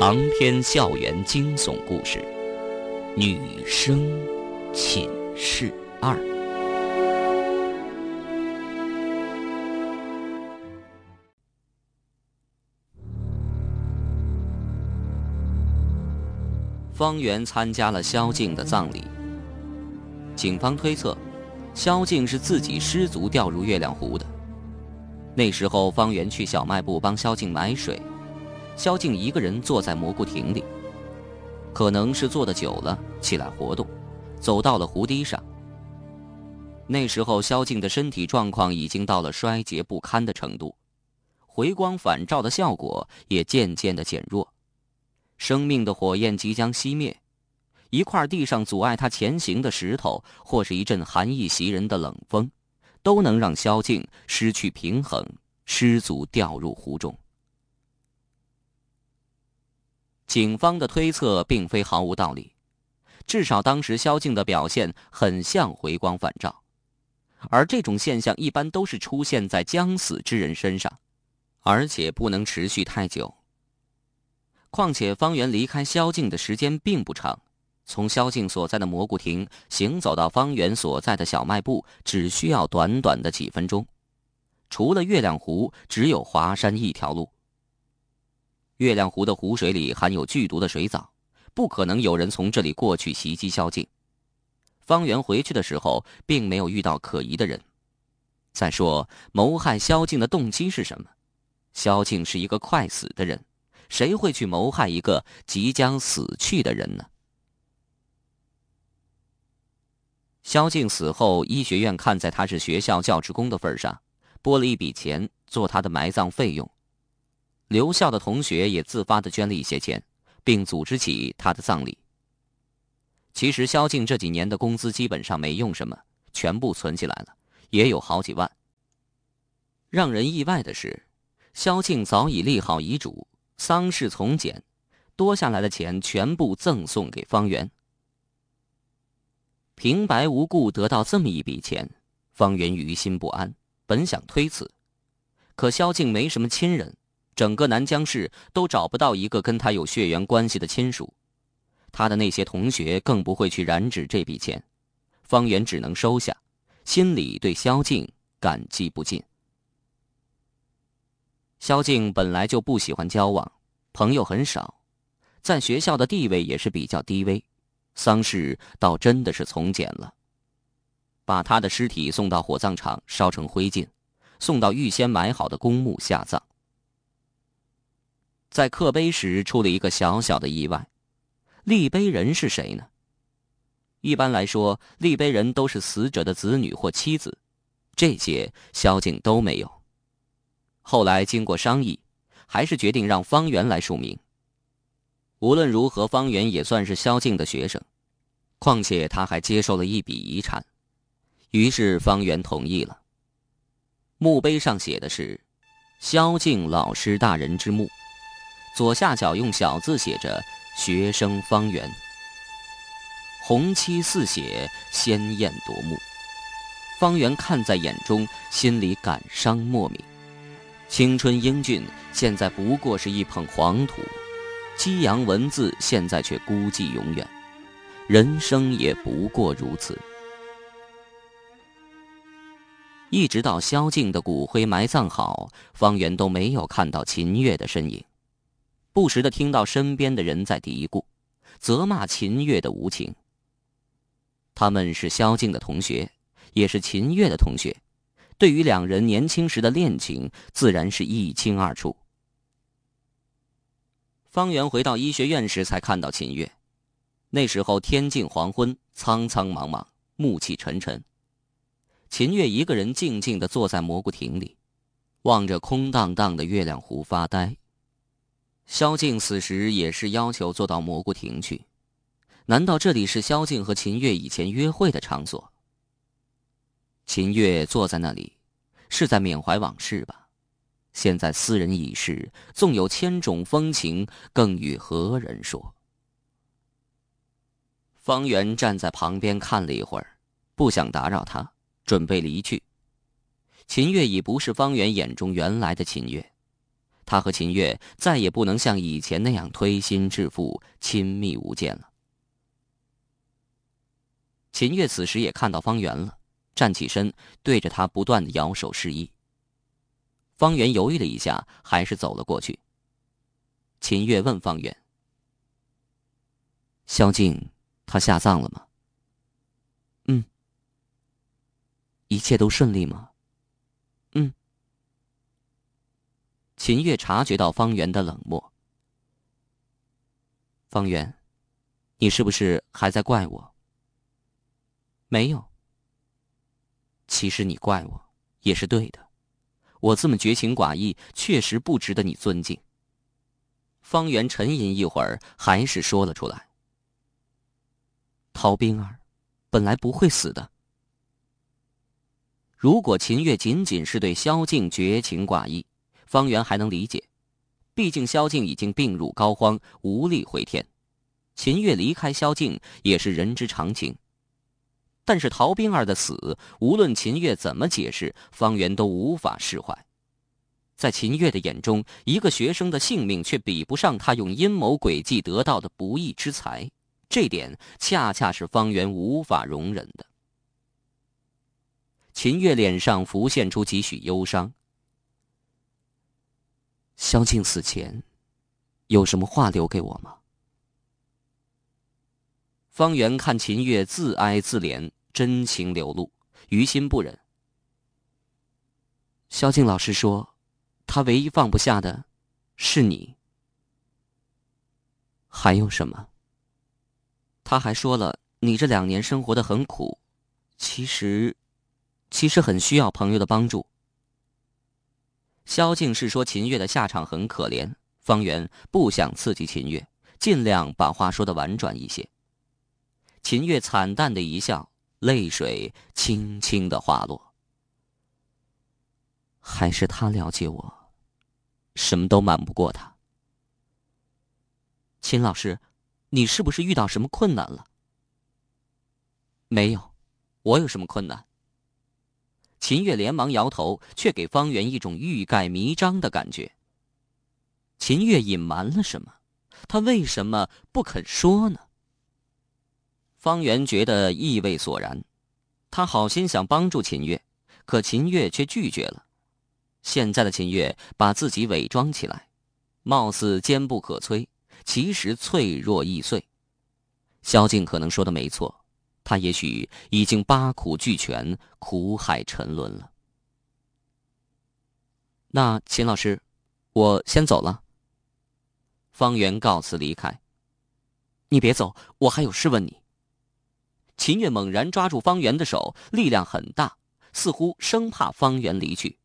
长篇校园惊悚故事，《女生寝室二》。方圆参加了萧静的葬礼。警方推测，萧静是自己失足掉入月亮湖的。那时候，方圆去小卖部帮萧静买水。萧静一个人坐在蘑菇亭里，可能是坐的久了，起来活动，走到了湖堤上。那时候，萧静的身体状况已经到了衰竭不堪的程度，回光返照的效果也渐渐的减弱，生命的火焰即将熄灭。一块地上阻碍他前行的石头，或是一阵寒意袭人的冷风，都能让萧静失去平衡，失足掉入湖中。警方的推测并非毫无道理，至少当时萧静的表现很像回光返照，而这种现象一般都是出现在将死之人身上，而且不能持续太久。况且方圆离开萧静的时间并不长，从萧静所在的蘑菇亭行走到方圆所在的小卖部只需要短短的几分钟，除了月亮湖，只有华山一条路。月亮湖的湖水里含有剧毒的水藻，不可能有人从这里过去袭击萧静。方圆回去的时候，并没有遇到可疑的人。再说，谋害萧静的动机是什么？萧静是一个快死的人，谁会去谋害一个即将死去的人呢？萧静死后，医学院看在他是学校教职工的份上，拨了一笔钱做他的埋葬费用。留校的同学也自发的捐了一些钱，并组织起他的葬礼。其实萧静这几年的工资基本上没用什么，全部存起来了，也有好几万。让人意外的是，萧静早已立好遗嘱，丧事从简，多下来的钱全部赠送给方圆。平白无故得到这么一笔钱，方圆于心不安，本想推辞，可萧静没什么亲人。整个南江市都找不到一个跟他有血缘关系的亲属，他的那些同学更不会去染指这笔钱，方圆只能收下，心里对萧静感激不尽。萧静本来就不喜欢交往，朋友很少，在学校的地位也是比较低微，丧事倒真的是从简了，把他的尸体送到火葬场烧成灰烬，送到预先买好的公墓下葬。在刻碑时出了一个小小的意外，立碑人是谁呢？一般来说，立碑人都是死者的子女或妻子，这些萧敬都没有。后来经过商议，还是决定让方圆来署名。无论如何，方圆也算是萧敬的学生，况且他还接受了一笔遗产，于是方圆同意了。墓碑上写的是“萧敬老师大人之墓”。左下角用小字写着“学生方圆”，红漆似血，鲜艳夺目。方圆看在眼中，心里感伤莫名。青春英俊，现在不过是一捧黄土；激扬文字，现在却孤寂永远。人生也不过如此。一直到萧敬的骨灰埋葬好，方圆都没有看到秦月的身影。不时的听到身边的人在嘀咕，责骂秦月的无情。他们是萧静的同学，也是秦月的同学，对于两人年轻时的恋情，自然是一清二楚。方圆回到医学院时，才看到秦月。那时候天近黄昏，苍苍茫茫，暮气沉沉。秦月一个人静静的坐在蘑菇亭里，望着空荡荡的月亮湖发呆。萧静此时也是要求坐到蘑菇亭去，难道这里是萧静和秦月以前约会的场所？秦月坐在那里，是在缅怀往事吧？现在斯人已逝，纵有千种风情，更与何人说？方圆站在旁边看了一会儿，不想打扰他，准备离去。秦月已不是方圆眼中原来的秦月。他和秦月再也不能像以前那样推心置腹、亲密无间了。秦月此时也看到方圆了，站起身，对着他不断的摇手示意。方圆犹豫了一下，还是走了过去。秦月问方圆：“萧静，他下葬了吗？”“嗯。”“一切都顺利吗？”“嗯。”秦月察觉到方圆的冷漠。方圆，你是不是还在怪我？没有。其实你怪我也是对的，我这么绝情寡义，确实不值得你尊敬。方圆沉吟一会儿，还是说了出来：“陶冰儿，本来不会死的。如果秦月仅仅是对萧静绝情寡义。”方圆还能理解，毕竟萧静已经病入膏肓，无力回天。秦月离开萧静也是人之常情。但是陶冰儿的死，无论秦月怎么解释，方圆都无法释怀。在秦月的眼中，一个学生的性命却比不上他用阴谋诡计得到的不义之财，这点恰恰是方圆无法容忍的。秦月脸上浮现出几许忧伤。萧静死前，有什么话留给我吗？方圆看秦月自哀自怜，真情流露，于心不忍。萧静老师说，他唯一放不下的，是你。还有什么？他还说了，你这两年生活的很苦，其实，其实很需要朋友的帮助。萧静是说秦月的下场很可怜，方圆不想刺激秦月，尽量把话说的婉转一些。秦月惨淡的一笑，泪水轻轻的滑落。还是他了解我，什么都瞒不过他。秦老师，你是不是遇到什么困难了？没有，我有什么困难？秦月连忙摇头，却给方圆一种欲盖弥彰的感觉。秦月隐瞒了什么？他为什么不肯说呢？方圆觉得意味索然，他好心想帮助秦月，可秦月却拒绝了。现在的秦月把自己伪装起来，貌似坚不可摧，其实脆弱易碎。萧静可能说的没错。他也许已经八苦俱全，苦海沉沦了。那秦老师，我先走了。方圆告辞离开。你别走，我还有事问你。秦月猛然抓住方圆的手，力量很大，似乎生怕方圆离去。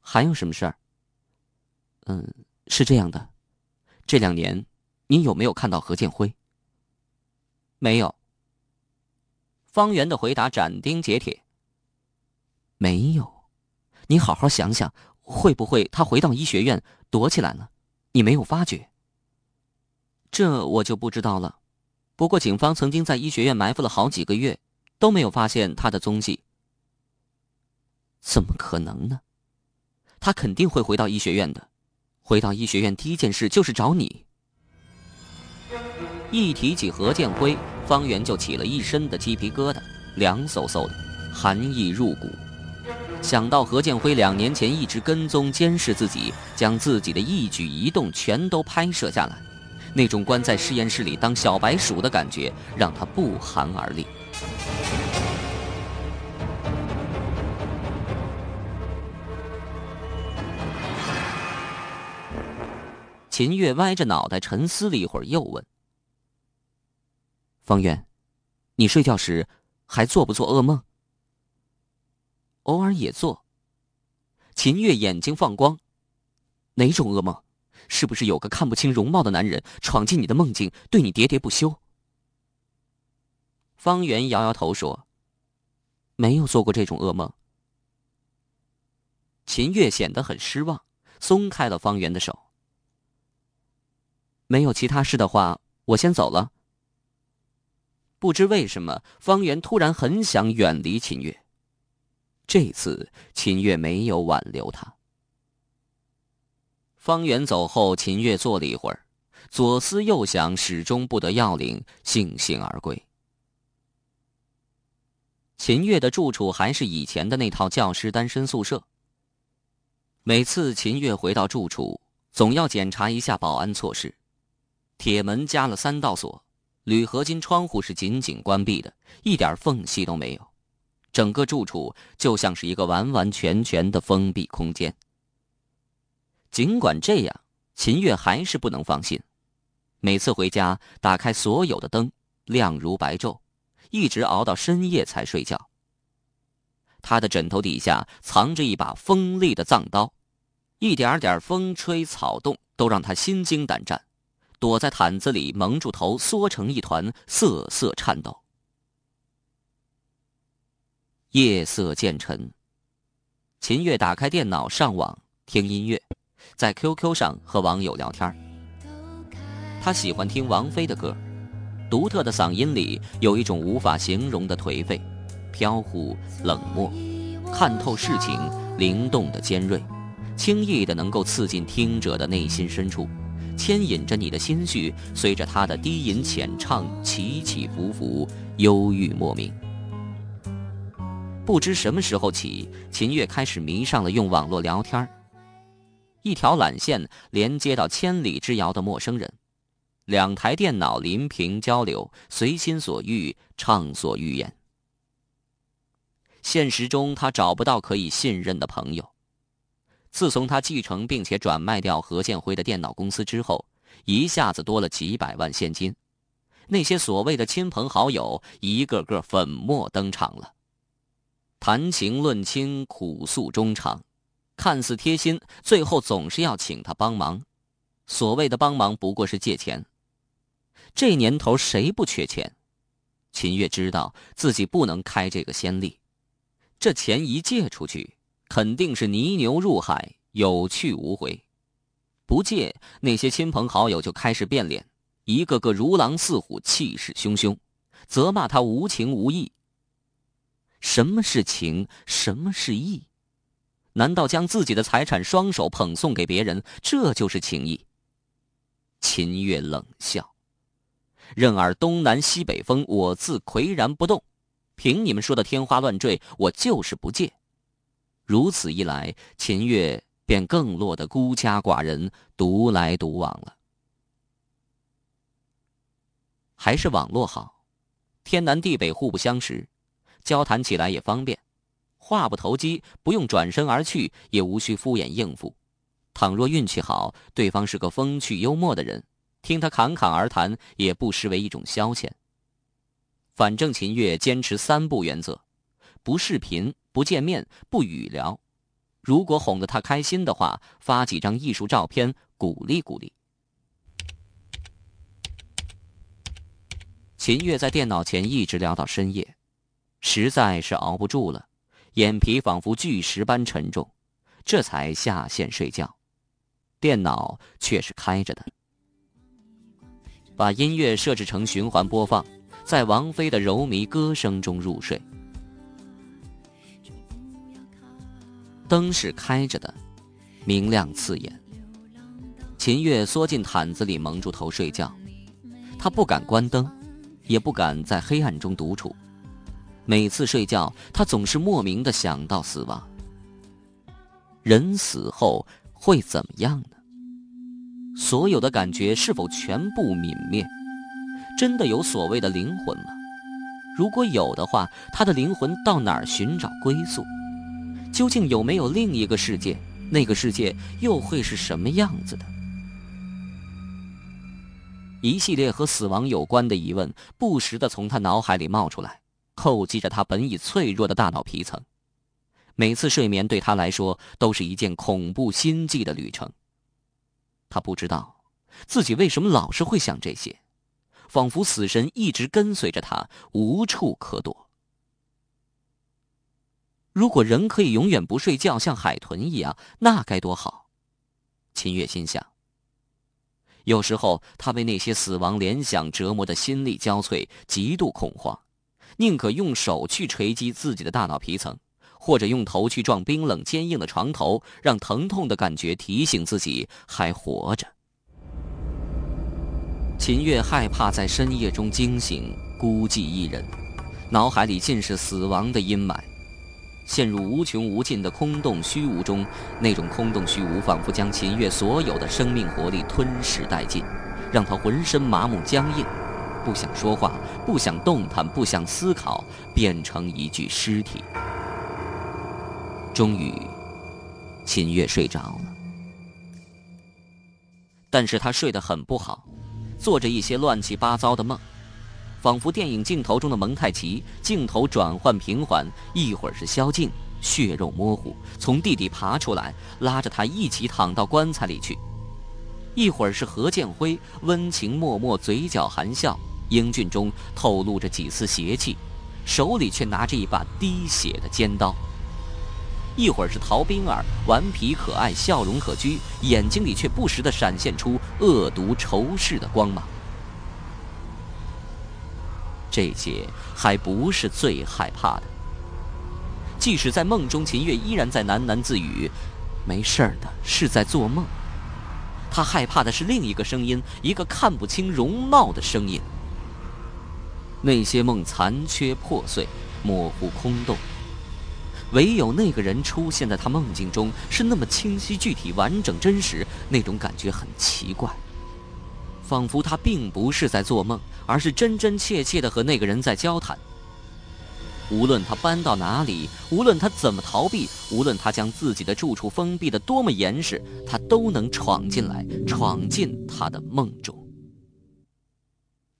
还有什么事儿？嗯，是这样的，这两年，你有没有看到何建辉？没有。方圆的回答斩钉截铁。没有，你好好想想，会不会他回到医学院躲起来了？你没有发觉？这我就不知道了。不过警方曾经在医学院埋伏了好几个月，都没有发现他的踪迹。怎么可能呢？他肯定会回到医学院的。回到医学院第一件事就是找你。一提起何建辉，方圆就起了一身的鸡皮疙瘩，凉飕飕的，寒意入骨。想到何建辉两年前一直跟踪监视自己，将自己的一举一动全都拍摄下来，那种关在实验室里当小白鼠的感觉，让他不寒而栗。秦月歪着脑袋沉思了一会儿，又问。方圆，你睡觉时还做不做噩梦？偶尔也做。秦月眼睛放光，哪种噩梦？是不是有个看不清容貌的男人闯进你的梦境，对你喋喋不休？方圆摇摇头说：“没有做过这种噩梦。”秦月显得很失望，松开了方圆的手。没有其他事的话，我先走了。不知为什么，方圆突然很想远离秦月。这次秦月没有挽留他。方圆走后，秦月坐了一会儿，左思右想，始终不得要领，悻悻而归。秦月的住处还是以前的那套教师单身宿舍。每次秦月回到住处，总要检查一下保安措施。铁门加了三道锁，铝合金窗户是紧紧关闭的，一点缝隙都没有。整个住处就像是一个完完全全的封闭空间。尽管这样，秦月还是不能放心。每次回家，打开所有的灯，亮如白昼，一直熬到深夜才睡觉。他的枕头底下藏着一把锋利的藏刀，一点点风吹草动都让他心惊胆战，躲在毯子里蒙住头，缩成一团，瑟瑟颤抖。夜色渐沉，秦月打开电脑上网听音乐，在 QQ 上和网友聊天。他喜欢听王菲的歌，独特的嗓音里有一种无法形容的颓废、飘忽、冷漠，看透事情，灵动的尖锐，轻易的能够刺进听者的内心深处，牵引着你的心绪，随着他的低吟浅唱，起起伏伏，忧郁莫名。不知什么时候起，秦月开始迷上了用网络聊天一条缆线连接到千里之遥的陌生人，两台电脑临屏交流，随心所欲畅所欲言。现实中，他找不到可以信任的朋友。自从他继承并且转卖掉何建辉的电脑公司之后，一下子多了几百万现金，那些所谓的亲朋好友一个个粉墨登场了。谈情论亲，苦诉衷肠，看似贴心，最后总是要请他帮忙。所谓的帮忙，不过是借钱。这年头谁不缺钱？秦月知道自己不能开这个先例。这钱一借出去，肯定是泥牛入海，有去无回。不借，那些亲朋好友就开始变脸，一个个如狼似虎，气势汹汹，责骂他无情无义。什么是情？什么是义？难道将自己的财产双手捧送给别人，这就是情义？秦月冷笑：“任尔东南西北风，我自岿然不动。凭你们说的天花乱坠，我就是不借。如此一来，秦月便更落得孤家寡人，独来独往了。还是网络好，天南地北，互不相识。”交谈起来也方便，话不投机，不用转身而去，也无需敷衍应付。倘若运气好，对方是个风趣幽默的人，听他侃侃而谈，也不失为一种消遣。反正秦月坚持三不原则：不视频、不见面、不语聊。如果哄得他开心的话，发几张艺术照片鼓励鼓励。秦月在电脑前一直聊到深夜。实在是熬不住了，眼皮仿佛巨石般沉重，这才下线睡觉。电脑却是开着的，把音乐设置成循环播放，在王菲的柔靡歌声中入睡。灯是开着的，明亮刺眼。秦月缩进毯子里，蒙住头睡觉。他不敢关灯，也不敢在黑暗中独处。每次睡觉，他总是莫名的想到死亡。人死后会怎么样呢？所有的感觉是否全部泯灭？真的有所谓的灵魂吗？如果有的话，他的灵魂到哪儿寻找归宿？究竟有没有另一个世界？那个世界又会是什么样子的？一系列和死亡有关的疑问不时的从他脑海里冒出来。叩击着他本已脆弱的大脑皮层，每次睡眠对他来说都是一件恐怖心悸的旅程。他不知道自己为什么老是会想这些，仿佛死神一直跟随着他，无处可躲。如果人可以永远不睡觉，像海豚一样，那该多好！秦月心想。有时候，他被那些死亡联想折磨的心力交瘁，极度恐慌。宁可用手去锤击自己的大脑皮层，或者用头去撞冰冷坚硬的床头，让疼痛的感觉提醒自己还活着。秦月害怕在深夜中惊醒，孤寂一人，脑海里尽是死亡的阴霾，陷入无穷无尽的空洞虚无中。那种空洞虚无仿佛将秦月所有的生命活力吞噬殆尽，让他浑身麻木僵硬，不想说话，不想动弹，不想思考，变成一具尸体。终于，秦月睡着了，但是他睡得很不好。做着一些乱七八糟的梦，仿佛电影镜头中的蒙太奇，镜头转换平缓，一会儿是萧静，血肉模糊，从地底爬出来，拉着他一起躺到棺材里去；一会儿是何建辉，温情脉脉，嘴角含笑，英俊中透露着几丝邪气，手里却拿着一把滴血的尖刀。一会儿是陶冰儿，顽皮可爱，笑容可掬，眼睛里却不时的闪现出恶毒仇视的光芒。这些还不是最害怕的。即使在梦中，秦月依然在喃喃自语：“没事儿的，是在做梦。”他害怕的是另一个声音，一个看不清容貌的声音。那些梦残缺破碎，模糊空洞。唯有那个人出现在他梦境中，是那么清晰、具体、完整、真实，那种感觉很奇怪，仿佛他并不是在做梦，而是真真切切的和那个人在交谈。无论他搬到哪里，无论他怎么逃避，无论他将自己的住处封闭的多么严实，他都能闯进来，闯进他的梦中。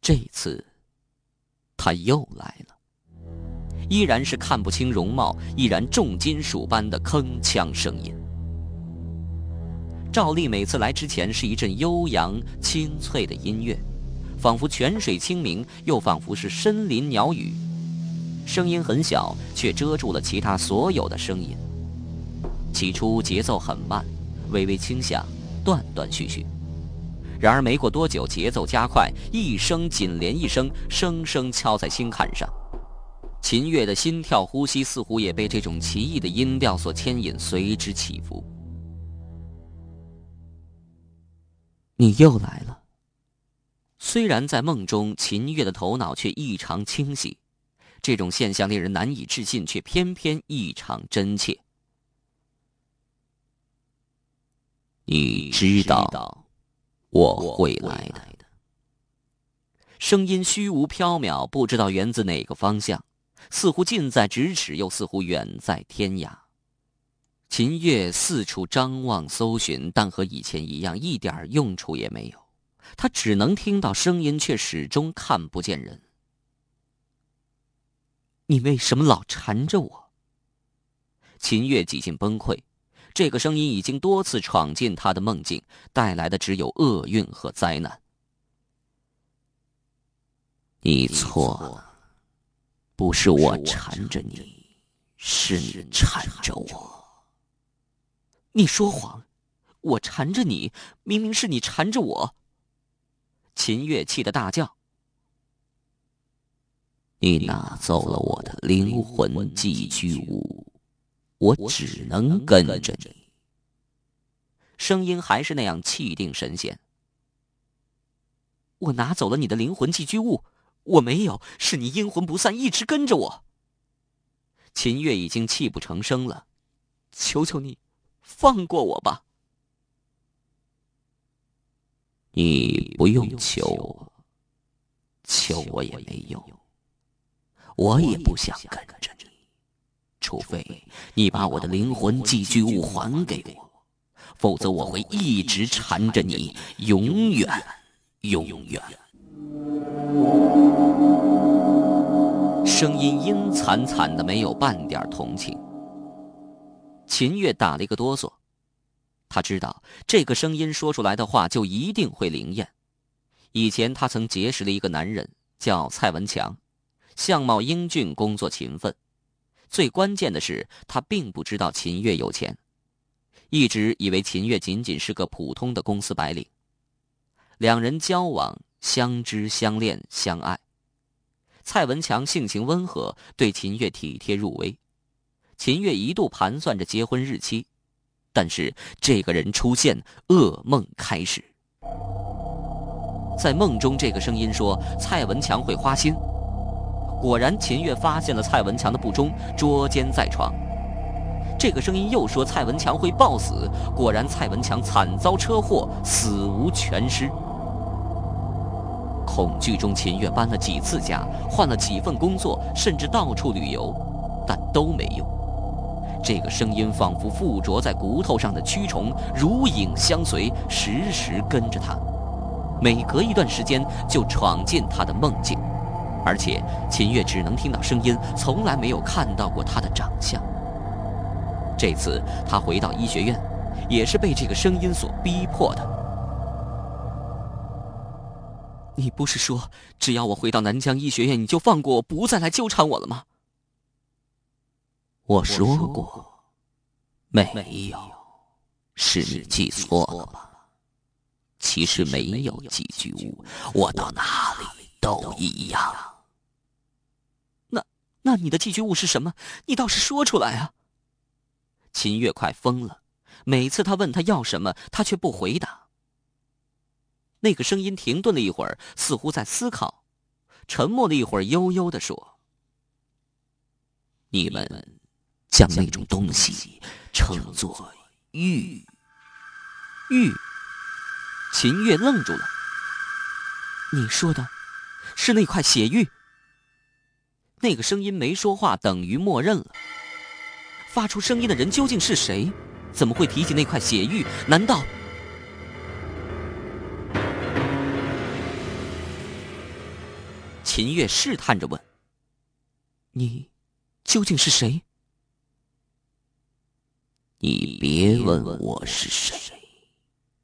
这次，他又来了。依然是看不清容貌，依然重金属般的铿锵声音。赵丽每次来之前是一阵悠扬清脆的音乐，仿佛泉水清明，又仿佛是森林鸟语。声音很小，却遮住了其他所有的声音。起初节奏很慢，微微轻响，断断续续。然而没过多久，节奏加快，一声紧连一声，声声敲在心坎上。秦月的心跳、呼吸似乎也被这种奇异的音调所牵引，随之起伏。你又来了。虽然在梦中，秦月的头脑却异常清晰，这种现象令人难以置信，却偏偏异常真切。你知道，我会来的。声音虚无缥缈，不知道源自哪个方向。似乎近在咫尺，又似乎远在天涯。秦月四处张望搜寻，但和以前一样，一点用处也没有。他只能听到声音，却始终看不见人。你为什么老缠着我？秦月几近崩溃。这个声音已经多次闯进他的梦境，带来的只有厄运和灾难。你错了。不是我缠着你，是你缠着我。你说谎，我缠着你，明明是你缠着我。秦月气得大叫：“你拿走了我的灵魂寄居物，我只能跟着你。”声音还是那样气定神闲。我拿走了你的灵魂寄居物。我没有，是你阴魂不散，一直跟着我。秦月已经泣不成声了，求求你，放过我吧。你不用求我，求我也没用。我也不想跟着你，除非你把我的灵魂寄居物还给我，否则我会一直缠着你，永远，永远。声音阴惨惨的，没有半点同情。秦月打了一个哆嗦，他知道这个声音说出来的话就一定会灵验。以前他曾结识了一个男人，叫蔡文强，相貌英俊，工作勤奋。最关键的是，他并不知道秦月有钱，一直以为秦月仅仅是个普通的公司白领。两人交往，相知、相恋、相爱。蔡文强性情温和，对秦月体贴入微。秦月一度盘算着结婚日期，但是这个人出现，噩梦开始。在梦中，这个声音说蔡文强会花心。果然，秦月发现了蔡文强的不忠，捉奸在床。这个声音又说蔡文强会暴死。果然，蔡文强惨遭车祸，死无全尸。恐惧中，秦月搬了几次家，换了几份工作，甚至到处旅游，但都没用。这个声音仿佛附着在骨头上的蛆虫，如影相随，时时跟着他，每隔一段时间就闯进他的梦境。而且，秦月只能听到声音，从来没有看到过他的长相。这次他回到医学院，也是被这个声音所逼迫的。你不是说只要我回到南疆医学院，你就放过我，不再来纠缠我了吗？我说过，没有，是你记错了吧？其实没有寄居物，我到哪里都一样。那那你的寄居物是什么？你倒是说出来啊！秦月快疯了，每次他问他要什么，他却不回答。那个声音停顿了一会儿，似乎在思考，沉默了一会儿，悠悠的说：“你们将那种东西称作玉。”玉。秦月愣住了。你说的，是那块血玉？那个声音没说话，等于默认了。发出声音的人究竟是谁？怎么会提起那块血玉？难道？秦月试探着问：“你究竟是谁？”你别问我是谁，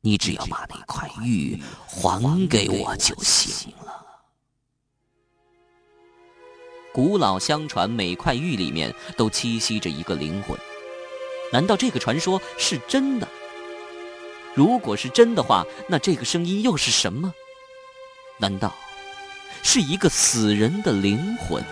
你只要把那块玉还给我就行了。古老相传，每块玉里面都栖息着一个灵魂。难道这个传说是真的？如果是真的话，那这个声音又是什么？难道？是一个死人的灵魂。